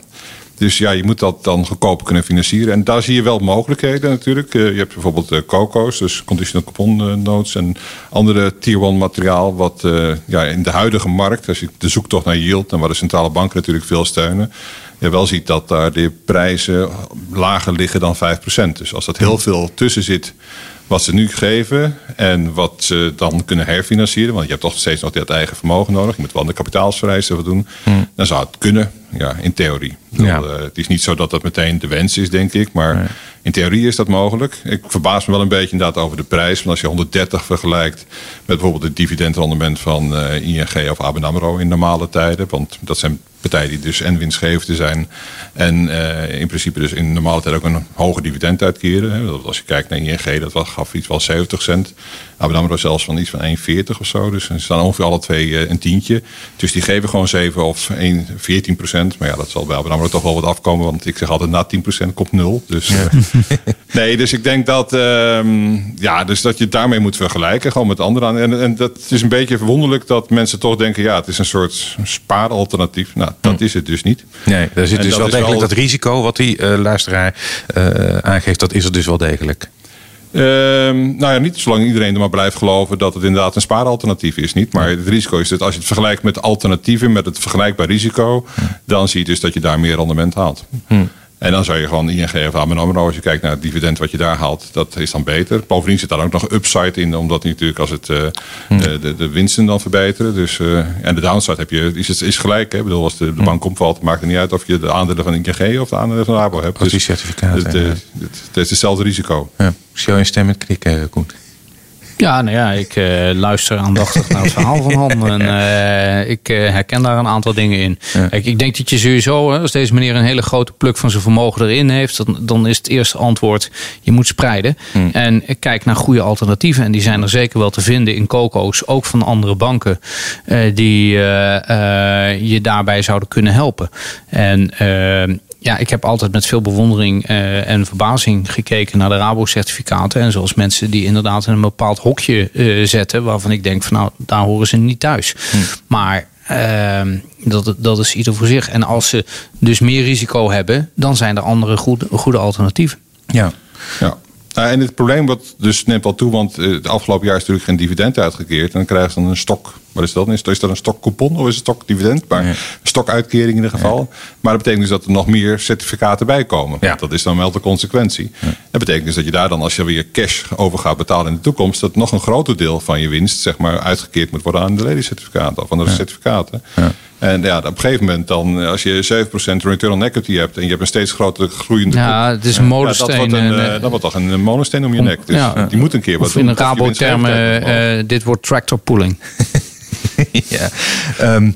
Dus ja, je moet dat dan goedkoper kunnen financieren. En daar zie je wel mogelijkheden natuurlijk. je hebt bijvoorbeeld uh, COCO's, dus conditional coupon notes en andere tier 1 materiaal. Wat ja, in de huidige markt, als je de zoektocht naar yield en waar de centrale banken natuurlijk veel steunen je wel ziet dat daar de prijzen lager liggen dan 5%. Dus als dat heel veel tussen zit wat ze nu geven en wat ze dan kunnen herfinancieren, want je hebt toch steeds nog dat eigen vermogen nodig, je moet wel de kapitaalsvereisten doen, hmm. dan zou het kunnen, ja, in theorie. Ja. Uh, het is niet zo dat dat meteen de wens is, denk ik, maar in theorie is dat mogelijk. Ik verbaas me wel een beetje inderdaad over de prijs, want als je 130 vergelijkt met bijvoorbeeld het dividendrendement van uh, ING of ABN AMRO in normale tijden, want dat zijn partijen die dus en winstgevend zijn. En uh, in principe dus in normale tijd ook een hoger dividend uitkeren. Hè. Als je kijkt naar ING, dat gaf iets wel 70 cent. ABN AMRO zelfs van iets van 1,40 of zo. Dus ze staan ongeveer alle twee uh, een tientje. Dus die geven gewoon 7 of 1, 14 procent. Maar ja, dat zal bij ABN AMRO toch wel wat afkomen. Want ik zeg altijd na 10 procent komt nul. Dus, ja. uh, nee, dus ik denk dat, uh, ja, dus dat je daarmee moet vergelijken. Gewoon met anderen. En, en dat is een beetje verwonderlijk dat mensen toch denken... ja, het is een soort spaaralternatief. Nou, dat is het dus niet. Nee, daar zit dus wel degelijk dat risico wat die uh, luisteraar uh, aangeeft, dat is er dus wel degelijk. Um, nou ja, niet zolang iedereen er maar blijft geloven dat het inderdaad een spaaralternatief is. Niet. Maar het risico is dat als je het vergelijkt met alternatieven, met het vergelijkbaar risico, hm. dan zie je dus dat je daar meer rendement haalt. Hm. En dan zou je gewoon ING of ABN AMRO, als je kijkt naar het dividend wat je daar haalt, dat is dan beter. Bovendien zit daar ook nog upside in, omdat natuurlijk als het hm. de, de, winsten dan verbeteren. Dus, en de downside heb je, is, is gelijk. Hè? Ik bedoel, als de, de hm. bank omvalt, maakt het niet uit of je de aandelen van ING of de aandelen van Rabo hebt. Dus certificaat. Het, het, het, is hetzelfde risico. Ja. Ik zie je stem met Koen. Ja, nou ja, ik uh, luister aandachtig naar het verhaal van Han. En uh, ik uh, herken daar een aantal dingen in. Ja. Kijk, ik denk dat je sowieso, als deze meneer een hele grote pluk van zijn vermogen erin heeft, dan, dan is het eerste antwoord: je moet spreiden. Hmm. En kijk naar goede alternatieven. En die zijn er zeker wel te vinden in coco's, ook van andere banken, die je daarbij zouden kunnen helpen. En ja, ik heb altijd met veel bewondering uh, en verbazing gekeken naar de Rabo-certificaten. En zoals mensen die inderdaad in een bepaald hokje uh, zetten, waarvan ik denk van nou, daar horen ze niet thuis. Hm. Maar uh, dat, dat is ieder voor zich. En als ze dus meer risico hebben, dan zijn er andere goede, goede alternatieven. Ja. ja. Nou, en het probleem wat dus neemt wel toe, want het afgelopen jaar is natuurlijk geen dividend uitgekeerd. En dan krijgen ze dan een stok wat is dat? Is, is dat een stokcoupon of is het stokdividend? Maar een stokuitkering in ieder geval. Maar dat betekent dus dat er nog meer certificaten bij komen. Dat is dan wel de consequentie. Dat betekent dus dat je daar dan, als je weer cash over gaat betalen in de toekomst, dat nog een groter deel van je winst zeg maar, uitgekeerd moet worden aan de ledencertificaten of aan de certificaten. En ja, op een gegeven moment dan, als je 7% return on equity hebt en je hebt een steeds grotere groeiende Ja, het is een molensteen. dat, wordt een, eh, dat wordt toch een molensteen om je nek. Dus die moet een keer wat of in een Rabo-termen, uh, dit wordt tractor pooling. ja. Um,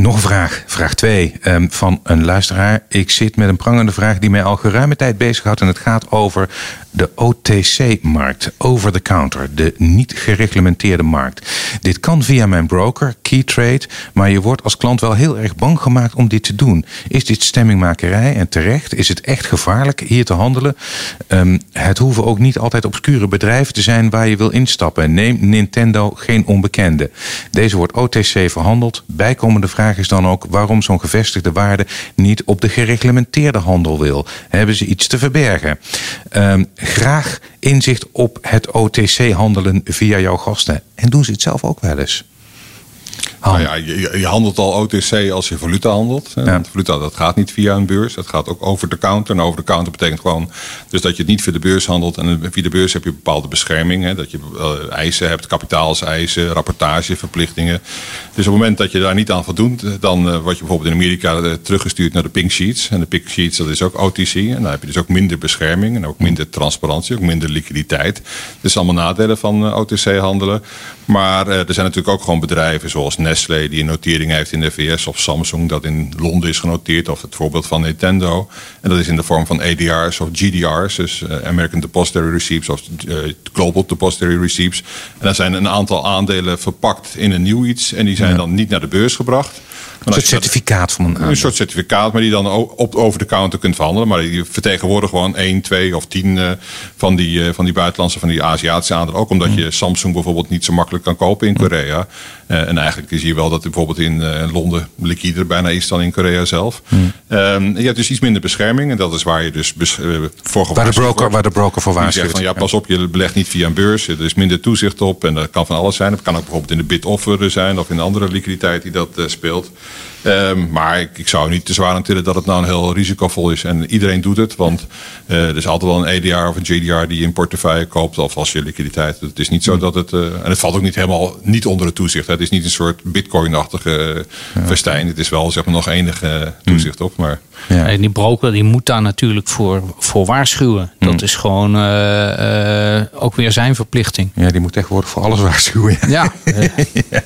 nog een vraag, vraag 2 um, van een luisteraar. Ik zit met een prangende vraag die mij al geruime tijd bezighoudt. En het gaat over de OTC-markt, over the counter, de niet gereglementeerde markt. Dit kan via mijn broker, Keytrade, maar je wordt als klant wel heel erg bang gemaakt om dit te doen. Is dit stemmingmakerij en terecht? Is het echt gevaarlijk hier te handelen? Um, het hoeven ook niet altijd obscure bedrijven te zijn waar je wil instappen. Neem Nintendo geen onbekende. Deze wordt OTC verhandeld. Bijkomende vraag is dan ook waarom zo'n gevestigde waarde niet op de gereglementeerde handel wil. Hebben ze iets te verbergen? Um, graag inzicht op het OTC-handelen via jouw gasten. En doen ze het zelf ook wel eens? Nou ja, je, je, handelt al OTC als je valuta handelt. Ja. valuta dat gaat niet via een beurs. Dat gaat ook over de counter. En over de counter betekent gewoon dus dat je het niet via de beurs handelt. En via de beurs heb je bepaalde bescherming. Hè, dat je uh, eisen hebt, kapitaalseisen, rapportageverplichtingen. Dus op het moment dat je daar niet aan voldoet, dan uh, word je bijvoorbeeld in Amerika uh, teruggestuurd naar de pink sheets. En de pink sheets dat is ook OTC. En dan heb je dus ook minder bescherming en ook minder transparantie, ook minder liquiditeit. Dus allemaal nadelen van OTC handelen. Maar er zijn natuurlijk ook gewoon bedrijven zoals Nestlé die een notering heeft in de VS of Samsung dat in Londen is genoteerd of het voorbeeld van Nintendo. En dat is in de vorm van ADR's of GDR's, dus eh, American Depository Receipts of uh, Global Depository Receipts. En daar zijn een aantal aandelen verpakt in een nieuw iets en die zijn dan niet naar de beurs gebracht. Een soort certificaat van een Een soort certificaat, maar die dan op, over de counter kunt verhandelen. Maar die vertegenwoordigt gewoon 1, 2 of 10 uh, van, die, uh, van die buitenlandse, van die Aziatische aandelen. Ook omdat mm. je Samsung bijvoorbeeld niet zo makkelijk kan kopen in mm. Korea. Uh, en eigenlijk zie je wel dat bijvoorbeeld in Londen liquider bijna is dan in Korea zelf. Mm. Um, je hebt dus iets minder bescherming. En dat is waar je dus voor waar de broker, Waar de broker voor waarschuwt. Zegt van, ja, pas op, je belegt niet via een beurs. Er is minder toezicht op. En dat kan van alles zijn. Het kan ook bijvoorbeeld in de bid-offer zijn. Of in andere liquiditeit die dat speelt. Um, maar ik, ik, zou niet te zwaar aan tillen dat het nou een heel risicovol is. En iedereen doet het, want uh, er is altijd wel een EDR of een GDR die je in portefeuille koopt. Of als je liquiditeit. Het is niet zo hmm. dat het. Uh, en het valt ook niet helemaal niet onder het toezicht. Hè. Het is niet een soort bitcoin-achtige uh, festijn. Het is wel zeg maar nog enige toezicht hmm. op. Maar, ja. En die broker die moet daar natuurlijk voor, voor waarschuwen. Dat hmm. is gewoon ook weer zijn verplichting. Ja, die moet tegenwoordig voor alles waarschuwen. Ja. ja.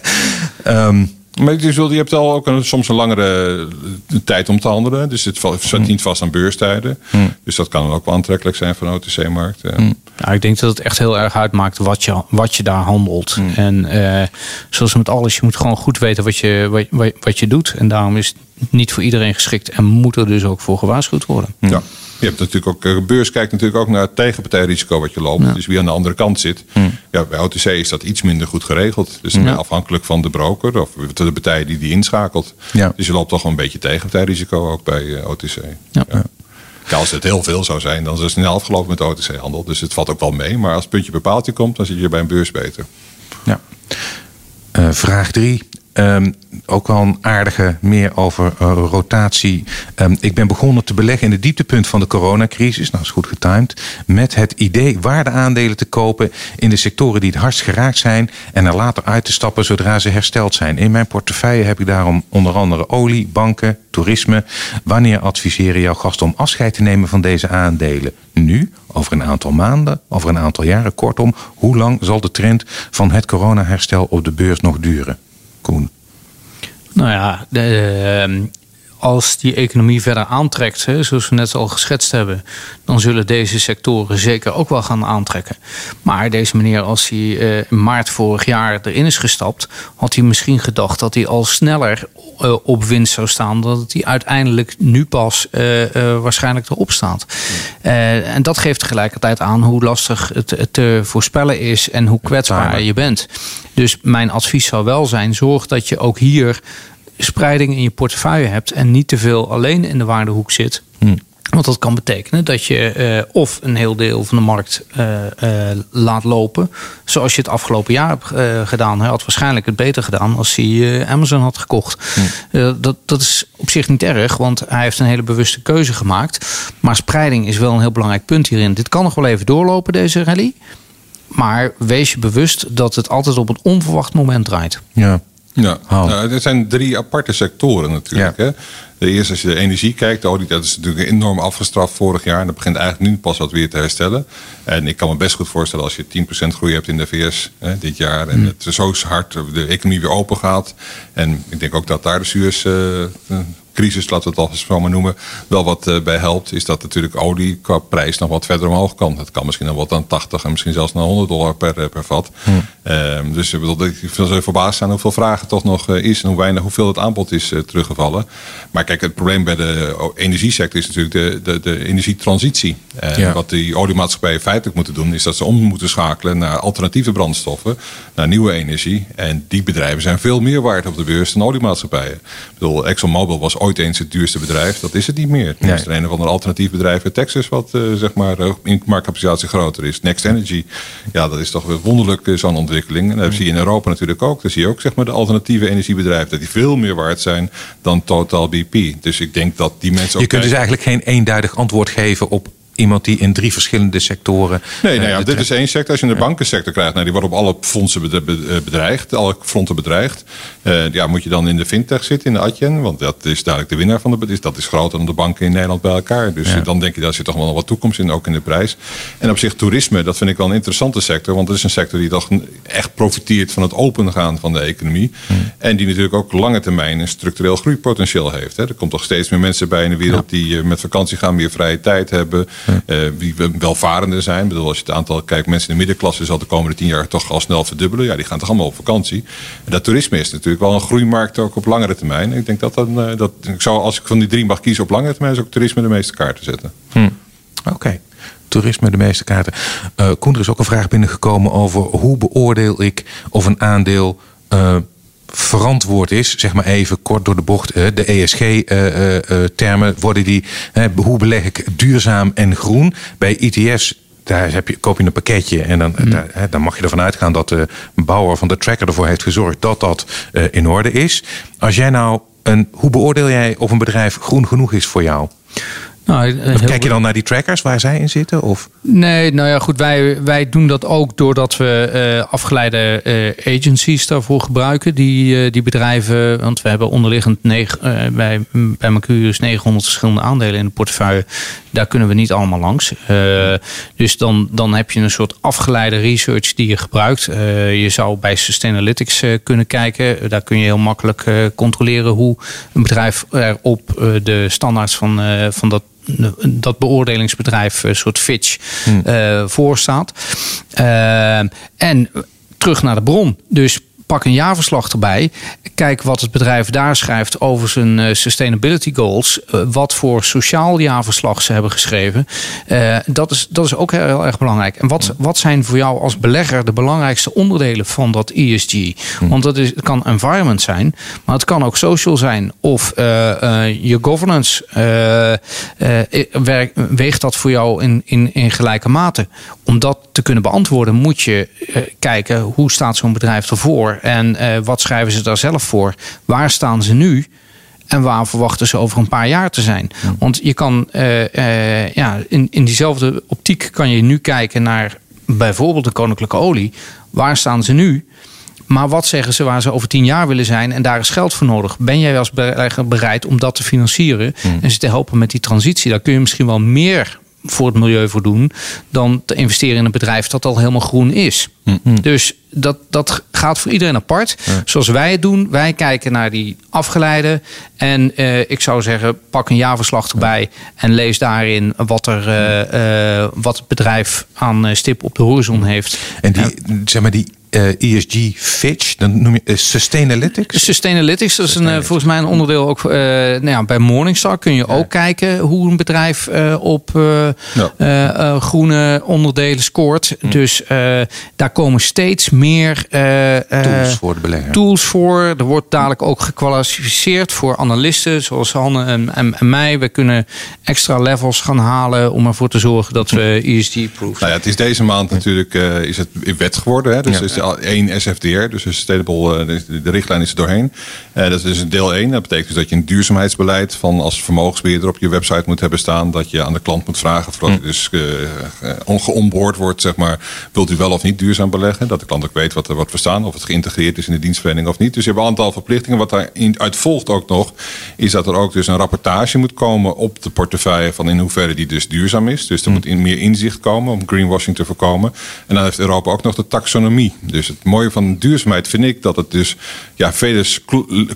Um, maar je, je hebt al ook een, soms een langere eh, tijd om te handelen. Dus het hmm. niet vast aan beurstijden. Hmm. Dus dat kan ook wel aantrekkelijk zijn van de OTC-markt. Ja. Hmm. ja. ik denk dat het echt heel erg uitmaakt wat je, wat je daar handelt. En uh, zoals met alles, je moet gewoon goed weten wat je, wat, wat je doet. En daarom is het niet voor iedereen geschikt. En moet er dus ook voor gewaarschuwd worden. Ja. Je hebt natuurlijk ook, de eh, beurs kijkt natuurlijk ook naar het tegenpartijrisico wat je loopt. Dus wie aan de andere kant zit. Hm. Ja, bij OTC is dat iets minder goed geregeld. Dus afhankelijk van de broker of de partij die die inschakelt. Ja. Dus je loopt toch wel een beetje tegenpartijrisico ook bij eh, OTC. Ja. Ja. als het heel veel zou zijn, dan is het snel afgelopen met OTC-handel. Dus het valt ook wel mee. Maar als het puntje bepaaldje komt, dan zit je bij een beurs beter. Ja. Uh, vraag 3. Ehm, ook wel een aardige meer over uh, rotatie. Um, ik ben begonnen te beleggen in het dieptepunt van de coronacrisis. Nou, is goed getimed. Met het idee waardeaandelen te kopen in de sectoren die het hardst geraakt zijn. En er later uit te stappen zodra ze hersteld zijn. In mijn portefeuille heb ik daarom onder andere olie, banken, toerisme. Wanneer adviseren jouw gasten om afscheid te nemen van deze aandelen? Nu, over een aantal maanden, over een aantal jaren. Kortom, hoe lang zal de trend van het coronaherstel op de beurs nog duren? Koen. Nou ja, de, ehm, als die economie verder aantrekt, hè, zoals we net al geschetst hebben, dan zullen deze sectoren zeker ook wel gaan aantrekken. Maar deze meneer, als hij uh, in maart vorig jaar erin is gestapt, had hij misschien gedacht dat hij al sneller uh, op winst zou staan, dat hij uiteindelijk nu pas uh, waarschijnlijk erop staat. en dat geeft tegelijkertijd aan hoe lastig het te voorspellen is en hoe kwetsbaar je bent. Dus mijn advies zou wel zijn: zorg dat je ook hier spreiding in je portefeuille hebt en niet te veel alleen in de waardehoek zit. Hm. Want dat kan betekenen dat je uh, of een heel deel van de markt uh, uh, laat lopen. Zoals je het afgelopen jaar hebt gedaan. Hij had waarschijnlijk het beter gedaan als hij Amazon had gekocht. Hm. dat, dat is op zich niet erg, want hij heeft een hele bewuste keuze gemaakt. Maar spreiding is wel een heel belangrijk punt hierin. Dit kan nog wel even doorlopen, deze rally. Maar wees je bewust dat het altijd op een onverwacht moment draait. Ja. Ja, oh. nou, er zijn drie aparte sectoren natuurlijk. Hè? De eerste, als je de energie kijkt, olie, dat is natuurlijk enorm afgestraft vorig jaar. En dat begint eigenlijk nu pas wat weer te herstellen. En ik kan me best goed voorstellen als je 10% groei hebt in de VS hè, dit jaar. En mm. het zo hard de economie weer open gaat. En ik denk ook dat daar de Suez uh, crisis, laten we het al zo maar noemen, wel wat uh, bij helpt, is dat natuurlijk olie qua prijs nog wat verder omhoog kan. Het kan misschien nog wat aan 80 en misschien zelfs naar 100 dollar per, eh, per vat. Hm. Uh, dus ik wil zo verbaasd zijn hoeveel vragen toch nog is en hoe weinig, hoeveel het aanbod is teruggevallen. Maar kijk, het probleem bij de energiesector is natuurlijk de, de, de energietransitie. En ja. wat die oliemaatschappijen feitelijk moeten doen, is dat ze om moeten schakelen naar alternatieve brandstoffen, naar nieuwe energie. En die bedrijven zijn veel meer waard op de beurs dan oliemaatschappijen. Ik bedoel, ExxonMobil was ooit eens het duurste bedrijf. Dat is het niet meer. Het is er een of ander alternatief bedrijf in Texas... wat uh, zeg maar uh, in marktcapaciteit groter is. Next Energy, ja, dat is toch weer wonderlijk uh, zo'n ontwikkeling. En dat zie je in Europa natuurlijk ook. Dan zie je ook zeg maar, de alternatieve energiebedrijven... dat die veel meer waard zijn dan Total BP. Dus ik denk dat die mensen ook... Je kunt dus eigenlijk geen eenduidig antwoord geven op iemand die in drie verschillende sectoren. Nee, nou ja, dit is één sector. Als je in de bankensector krijgt, nou, die wordt op alle fondsen bedreigd, alle fronten bedreigd. Uh, ja, moet je dan in de fintech zitten, in de Adyen? Want dat is dadelijk de winnaar van de. Dat is groter dan de banken in Nederland bij elkaar. Dus dan denk je, daar zit toch wel wat toekomst in, ook in de prijs. En op zich toerisme, dat vind ik wel een interessante sector. Want het is een sector die toch echt profiteert van het opengaan van de economie. En die natuurlijk ook lange termijn een structureel groeipotentieel heeft. Hè. Er komt toch steeds meer mensen bij in de wereld die met vakantie gaan, meer vrije tijd hebben. Uh, wie welvarender zijn. Ik bedoel, als je het aantal kijkt, mensen in de middenklasse zal de komende tien jaar toch al snel verdubbelen. Ja, die gaan toch allemaal op vakantie. En dat toerisme is natuurlijk wel een groeimarkt ook op langere termijn. Ik denk dat dan, uh, dat ik zou, als ik van die drie mag kiezen op langere termijn, zou ik toerisme de meeste kaarten zetten. Hm. Oké. Toerisme de meeste kaarten. Uh, Koen, er is ook een vraag binnengekomen over hoe beoordeel ik of een aandeel verantwoord is, zeg maar even kort door de bocht, de ESG-termen, eh, eh, eh, worden die, hoe beleg ik duurzaam en groen? Bij ETF's daar heb je, koop je een pakketje en dan, daar, dan mag je ervan uitgaan dat de bouwer van de tracker ervoor heeft gezorgd dat dat in orde is. Als jij nou een, hoe beoordeel jij of een bedrijf groen genoeg is voor jou? Nou, kijk je dan naar die trackers waar zij in zitten? Of? Nee, nou ja, goed. Wij, wij doen dat ook doordat we uh, afgeleide uh, agencies daarvoor gebruiken. Die, uh, die bedrijven, want we hebben onderliggend negen, bij, bij Mercurius 900 verschillende aandelen in de portefeuille. Daar kunnen we niet allemaal langs. dus dan, dan heb je een soort afgeleide research die je gebruikt. je zou bij Sustainalytics kunnen kijken. Daar kun je heel makkelijk controleren hoe een bedrijf er op de standaards van, van dat dat beoordelingsbedrijf, een soort Fitch, hmm. uh, voor staat. Uh, en terug naar de bron. Dus pak een jaarverslag erbij. Kijk wat het bedrijf daar schrijft over zijn uh, sustainability goals. Uh, wat voor sociaal jaarverslag ze hebben geschreven. Uh, dat, is, dat is ook heel, heel, erg belangrijk. En wat, wat zijn voor jou als belegger de belangrijkste onderdelen van dat ESG? Want dat is, het kan environment zijn, maar het kan ook social zijn. Of je governance. weegt dat voor jou in, in, in gelijke mate? Om dat te kunnen beantwoorden moet je kijken hoe staat zo'n bedrijf ervoor En wat schrijven ze daar zelf voor? Waar staan ze nu? En waar verwachten ze over een paar jaar te zijn? Want je kan ja, in, in diezelfde optiek kan je nu kijken naar bijvoorbeeld de koninklijke olie. Waar staan ze nu? Maar wat zeggen ze waar ze over tien jaar willen zijn en daar is geld voor nodig? Ben jij als bereid om dat te financieren en ze te helpen met die transitie? Daar kun je misschien wel meer voor het milieu voor doen dan te investeren in een bedrijf dat al helemaal groen is. Hmm. Dus dat, dat gaat voor iedereen apart. Zoals wij het doen, wij kijken naar die afgeleide. En uh, ik zou zeggen, pak een jaarverslag erbij en lees daarin wat, er, uh, uh, wat het bedrijf aan stip op de horizon heeft. En die, zeg maar, die ESG eh, e Fitch, dan noem je uh, Sustainalytics? Sustainalytics, dat is een, eh, volgens mij een onderdeel ook nou ja, bij Morningstar. Kun je ook kijken hoe een bedrijf op groene onderdelen scoort. Hm. Dus daar komen steeds meer tools voor de belegger. Tools voor. Er wordt dadelijk ook gekwalificeerd voor analisten, zoals Hanne en, en, en, mij. We kunnen extra levels gaan halen om ervoor te zorgen dat we ESG-proof Nou ja, het is deze maand natuurlijk is het wet geworden. Hè? Dus is één SFDR, dus een sustainable, eh, de richtlijn is er doorheen. Uh, dat is dus deel 1. Dat betekent dus dat je een duurzaamheidsbeleid van als vermogensbeheerder op je website moet hebben staan. Dat je aan de klant moet vragen, voordat hm. je dus uh, wordt, zeg maar. Wilt u wel of niet duurzaam beleggen? Dat de klant ook weet wat er wordt verstaan. Of het geïntegreerd is in de dienstverlening of niet. Dus je hebt een aantal verplichtingen. Wat daaruit volgt ook nog, is dat er ook dus een rapportage moet komen op de portefeuille van in hoeverre die dus duurzaam is. Dus er hm. moet in meer inzicht komen om greenwashing te voorkomen. En dan heeft Europa ook nog de taxonomie. Dus het mooie van duurzaamheid vind ik dat het dus ja, vele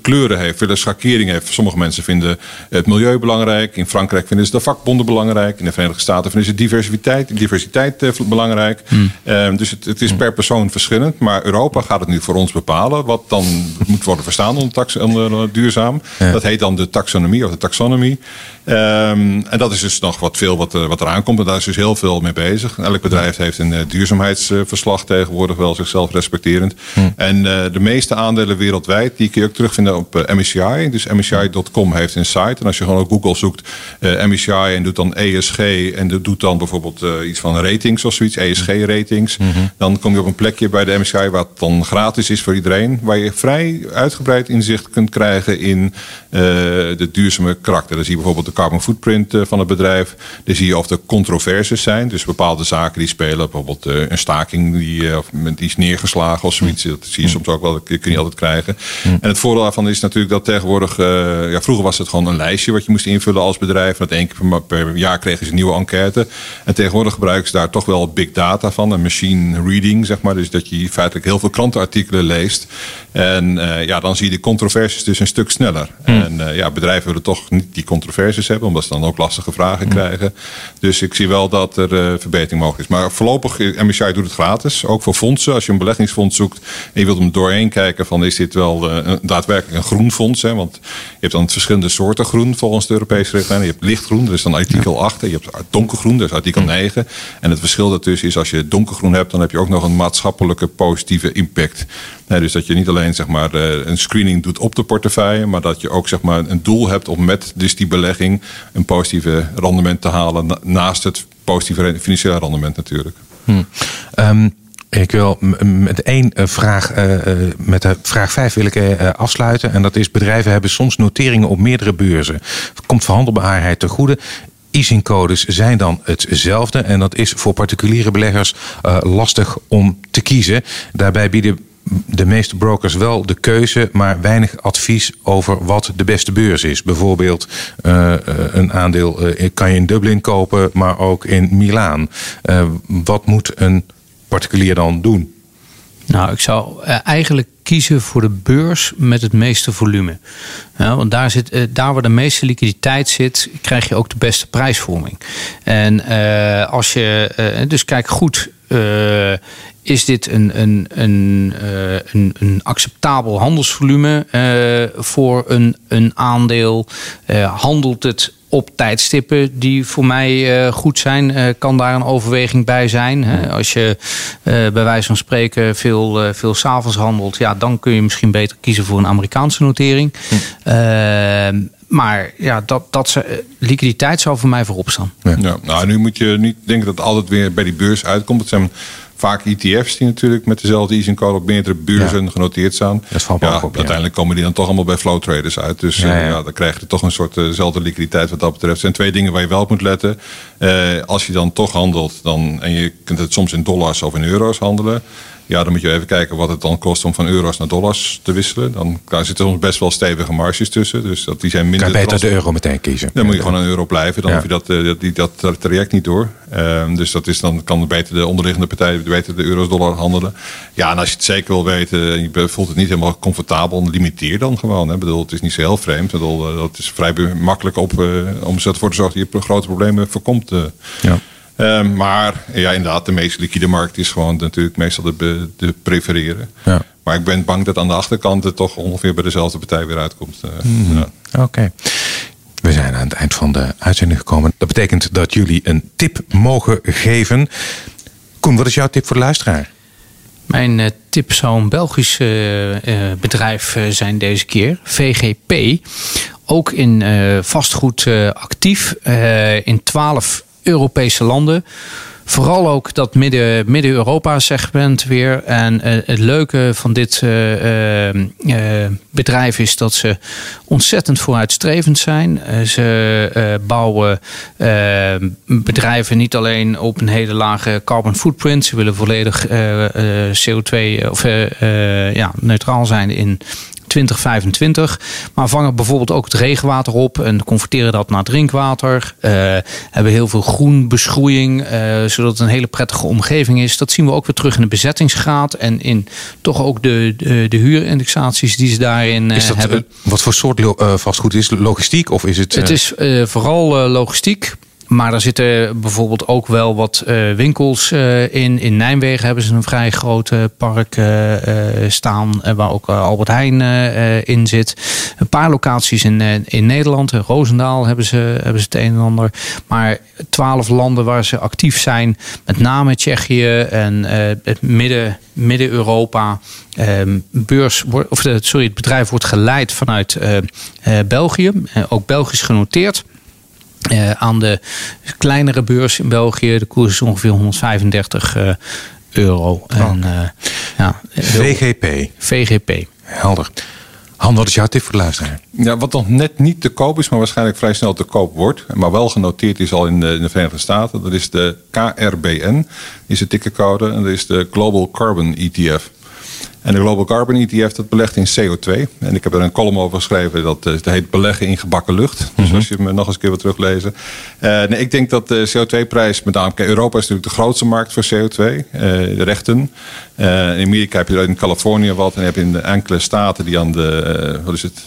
kleuren heeft, vele schakeringen heeft. Sommige mensen vinden het milieu belangrijk. In Frankrijk vinden ze de vakbonden belangrijk. In de Verenigde Staten vinden ze diversiteit, diversiteit eh, belangrijk. Hmm. Ehm, dus het, het, is per persoon verschillend. Maar Europa gaat het nu voor ons bepalen. Wat dan moet worden verstaan onder, tax, onder duurzaam. Dat heet dan de taxonomie of de taxonomie. Um, en dat is dus nog wat veel wat, wat eraan komt. En daar is dus heel veel mee bezig. Elk bedrijf heeft een uh, duurzaamheidsverslag tegenwoordig wel zichzelf respecterend. Hm. En uh, de meeste aandelen wereldwijd, die kun je ook terugvinden op MSCI. Dus MSCI.com heeft een site. En als je gewoon op Google zoekt MSCI en doet dan ESG en doet dan bijvoorbeeld iets van ratings of zoiets, ESG-ratings. Hm. Dan kom je op een plekje bij de MSCI wat dan gratis is voor iedereen. Waar je vrij uitgebreid inzicht kunt krijgen in de duurzame karakter. Dan zie je bijvoorbeeld de carbon footprint van het bedrijf. Dan zie je of er controversies zijn. Dus bepaalde zaken die spelen. Bijvoorbeeld een staking die, of, die is neergeslagen of zoiets. Dat zie je soms ook wel. Dat kun je niet altijd krijgen. En het voordeel daarvan is natuurlijk dat tegenwoordig... Uh, ja, vroeger was het gewoon een lijstje wat je moest invullen als bedrijf. Dat één keer per, jaar kregen ze een nieuwe enquête. En tegenwoordig gebruiken ze daar toch wel big data van. Een machine reading, zeg maar. Dus dat je feitelijk heel veel krantenartikelen leest. En uh, ja, dan zie je de controversies dus een stuk sneller. En uh, ja, bedrijven willen toch niet die controversies hebben, omdat ze dan ook lastige vragen krijgen. Dus ik zie wel dat er uh, verbetering mogelijk is. Maar voorlopig, MSCI doet het gratis. Ook voor fondsen. Als je een beleggingsfonds zoekt en je wilt hem doorheen kijken van is dit wel een, daadwerkelijk een groen fonds. Hè? Want je hebt dan verschillende soorten groen volgens de Europese richtlijn. Je hebt lichtgroen, dat is dan artikel 8. En je hebt donkergroen, dat is artikel 9. En het verschil daartussen is als je donkergroen hebt, dan heb je ook nog een maatschappelijke positieve impact. Nee, dus dat je niet alleen zeg maar, eh, een screening doet op de portefeuille, maar dat je ook zeg maar, een doel hebt om met dus die belegging een positieve rendement te halen naast het positieve financiële rendement natuurlijk. Hmm. Um, ik wil met één eh, vraag, uh, met de vraag 5 wil ik afsluiten. En dat is: bedrijven hebben soms noteringen op meerdere beurzen. Komt verhandelbaarheid te goede? Easingcodes zijn dan hetzelfde. En dat is voor particuliere beleggers lastig om te kiezen. Daarbij bieden de meeste brokers wel de keuze, maar weinig advies over wat de beste beurs is. Bijvoorbeeld uh, een aandeel uh, kan je in Dublin kopen, maar ook in Milaan. Wat moet een particulier dan doen? Nou, ik zou eigenlijk kiezen voor de beurs met het meeste volume. Want daar, zit, daar waar de meeste liquiditeit zit, krijg je ook de beste prijsvorming. En als je, dus kijk goed is dit een, een, een, uh, een, een, acceptabel handelsvolume uh, voor een, een aandeel? Handelt het op tijdstippen die voor mij goed zijn, kan daar een overweging bij zijn. Als je bij wijze van spreken veel, veel s'avonds handelt, ja, dan kun je misschien beter kiezen voor een Amerikaanse notering. Hm. Maar ja, dat, dat ze, liquiditeit zou voor mij voorop staan. Ja. Nou, nu moet je niet denken dat het altijd weer bij die beurs uitkomt. Het zijn vaak ETF's die natuurlijk met dezelfde easing op meerdere beurzen genoteerd staan. Dat valt ja, op, Uiteindelijk komen die dan toch allemaal bij flow traders uit. Dus ja, dan krijg je toch een soort dezelfde liquiditeit wat dat betreft. Er zijn twee dingen waar je wel op moet letten. Als je dan toch handelt dan, en je kunt het soms in dollars of in euro's handelen ja, dan moet je even kijken wat het dan kost om van euro's naar dollars te wisselen. Dan daar zitten soms best wel stevige marges tussen. Dus dat, die zijn minder. Kan beter de euro meteen kiezen. Dan moet je gewoon een euro blijven. Dan ja. hoef je dat, uh, die, dat traject niet door. Uh, dus dat is, dan kan beter de onderliggende partij beter de euro's dollar handelen. Ja, en als je het zeker wil weten en je voelt het niet helemaal comfortabel, limiteer dan gewoon. Hè. Ik bedoel, het is niet zo heel vreemd. Ik bedoel, dat is vrij makkelijk op, om ervoor te zorgen dat je grote problemen voorkomt. Ja. Ehm, maar ja, inderdaad, de meest liquide markt is gewoon natuurlijk meestal de, de prefereren. Ja. Maar ik ben bang dat aan de achterkant het toch ongeveer bij dezelfde partij weer uitkomt. Uh, ja. Oké. We zijn aan het eind van de uitzending gekomen. Dat betekent dat jullie een tip mogen geven. Koen, wat is jouw tip voor de luisteraar? Mijn uh, tip zou een Belgisch uh, bedrijf zijn deze keer, VGP. Ook in vastgoed actief in 12 Europese landen. Vooral ook dat Midden-Europa-segment weer. En het leuke van dit bedrijf is dat ze ontzettend vooruitstrevend zijn. ze bouwen bedrijven niet alleen op een hele lage carbon footprint. Ze willen volledig CO2 of ja, neutraal zijn in 2025. Maar vangen bijvoorbeeld ook het regenwater op en converteren dat naar drinkwater. Uh, hebben heel veel groen beschroeiing, uh, zodat het een hele prettige omgeving is. Dat zien we ook weer terug in de bezettingsgraad en in toch ook de, de, de huurindexaties die ze daarin is dat, eh, hebben. Wat voor soort vastgoed is? Logistiek of is het? Het is vooral logistiek. Maar er zitten bijvoorbeeld ook wel wat uh, winkels uh, in. In Nijmegen hebben ze een vrij groot park uh, staan. waar ook Albert Heijn in zit. Een paar locaties in, in Nederland. Roosendaal hebben ze, hebben ze het een en ander. Maar twaalf landen waar ze actief zijn. Met name Tsjechië en het midden, Midden-Europa. Ehm, beurs, of, sorry, het bedrijf wordt geleid vanuit België. ook Belgisch genoteerd. Uh, aan de kleinere beurs in België, de koers is ongeveer 135 uh, eh, euro. Oh. En, uh, ja, VGP. VGP. Helder. Han, wat is jouw tip voor de luisteraar? Ja, wat nog net niet te koop is, maar waarschijnlijk vrij snel te koop wordt. Maar wel genoteerd is al in de, in de Verenigde Staten. Dat is de KRBN, is de tikkercode. En dat is de Global Carbon ETF. En de Global Carbon ETF dat belegt in CO2. En ik heb er een column over geschreven dat, dat eh, heet beleggen in gebakken lucht. Dus mhm. als je hem nog eens een keer wil teruglezen. Uh, nee, ik denk dat de CO2-prijs, met name Europa is natuurlijk de grootste markt voor CO2, uh, de rechten. In Amerika heb je dat in Californië wat en heb je in de enkele staten die aan de, wat is het,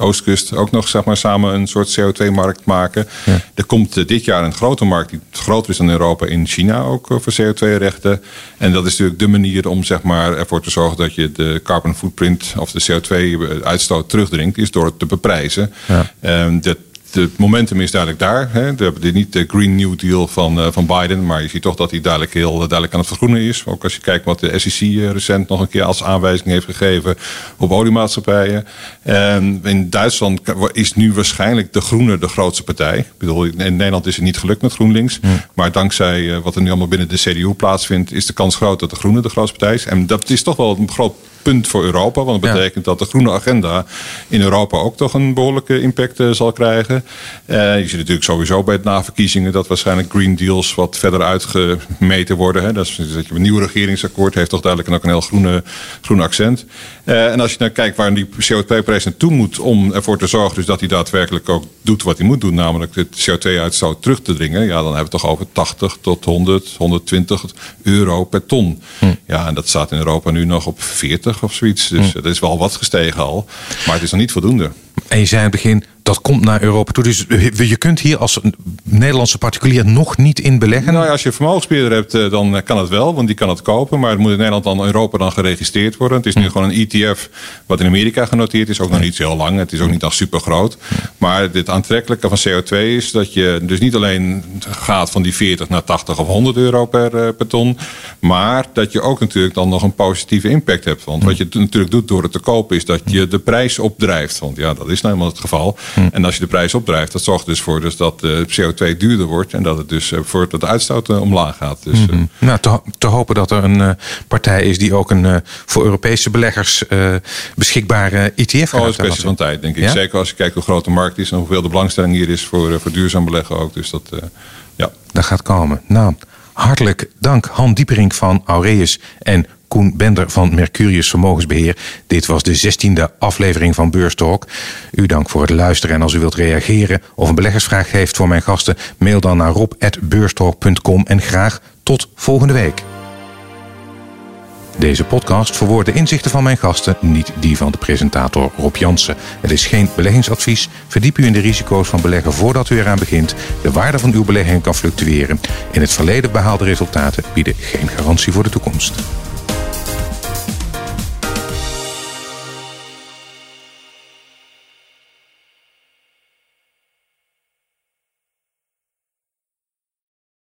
Oostkust ook nog zeg maar, samen een soort CO2-markt maken. Er komt eh, dit jaar een grote markt die groter is dan Europa in China ook eh, voor CO2-rechten. En dat is natuurlijk de manier om zeg maar, ervoor te zorgen dat je de carbon footprint of de CO2-uitstoot terugdringt, is door het te beprijzen. Ja. Um, dat het momentum is duidelijk daar. Hè. We hebben niet de Green New Deal van, uh, van Biden, maar je ziet toch dat hij duidelijk heel duidelijk aan het vergroenen is. Ook als je kijkt wat de SEC eh, recent nog een keer als aanwijzing heeft gegeven op oliemaatschappijen. En in Duitsland is nu waarschijnlijk de Groene de grootste partij. Ik bedoel, in Nederland is het niet gelukt met GroenLinks. Maar dankzij eh, wat er nu allemaal binnen de CDU plaatsvindt, is de kans groot dat de Groene de grootste partij is. En dat is toch wel een groot punt voor Europa. Want dat betekent dat de groene agenda in Europa ook toch een behoorlijke impact uh, zal krijgen. Uh, je ziet natuurlijk sowieso bij het naverkiezingen dat waarschijnlijk Green Deals wat verder uitgemeten worden. Hè. Dat, is, dat je een nieuw regeringsakkoord heeft toch duidelijk ook een heel groene, groene accent. Uh, en als je nou kijkt waar die CO2-prijs naartoe moet om ervoor te zorgen dus dat hij daadwerkelijk ook doet wat hij moet doen, namelijk het CO2-uitstoot terug te dringen, ja, dan hebben we het toch over 80 tot 100, 120 euro per ton. Hm. Ja, en dat staat in Europa nu nog op 40 of zoiets. Dus hm. dat is wel wat gestegen al, maar het is nog niet voldoende. En je zei aan het begin, dat komt naar Europa toe. Dus je kunt hier als Nederlandse particulier nog niet in beleggen? Nou ja, als je vermogensbeheerder hebt, eh, dan kan het wel, want die kan het kopen. Maar het moet in Nederland dan Europa dan geregistreerd worden. Het is nu gewoon een ETF wat in Amerika genoteerd is. Ook nog niet zo heel lang. Het is ook niet al super groot. Maar het aantrekkelijke van CO2 is dat je dus niet alleen gaat van die 40 naar 80 of 100 euro per, eh, per ton. Maar dat je ook natuurlijk dan nog een positieve impact hebt. Want wat je natuurlijk doet door het te kopen is dat je de prijs opdrijft. Want ja, dat is nou helemaal het geval. Hm. En als je de prijs opdrijft, dat zorgt dus voor dus dat de CO2 duurder wordt. En dat het dus voor dat de uitstoot omlaag gaat. Dus, mm Nou, te, te, hopen dat er een partij is die ook een voor Europese beleggers beschikbare ETF gaat Oh, het is kwestie van tijd, denk ik. Zeker als je kijkt hoe groot de markt is en hoeveel de belangstelling hier is voor, voor duurzaam beleggen ook. Dus dat, ja. Dat gaat komen. Nou, hartelijk dank Han Dieperink van Aureus en Koen Bender van Mercurius Vermogensbeheer. Dit was de 16e aflevering van Beurstalk. U dank voor het luisteren en als u wilt reageren of een beleggersvraag heeft voor mijn gasten, mail dan naar rob.beurstalk.com en graag tot volgende week. Deze podcast verwoordt de inzichten van mijn gasten, niet die van de presentator Rob Jansen. Het is geen beleggingsadvies. Verdiep u in de risico's van beleggen voordat u eraan begint. De waarde van uw belegging kan fluctueren. In het verleden behaalde resultaten bieden geen garantie voor de toekomst.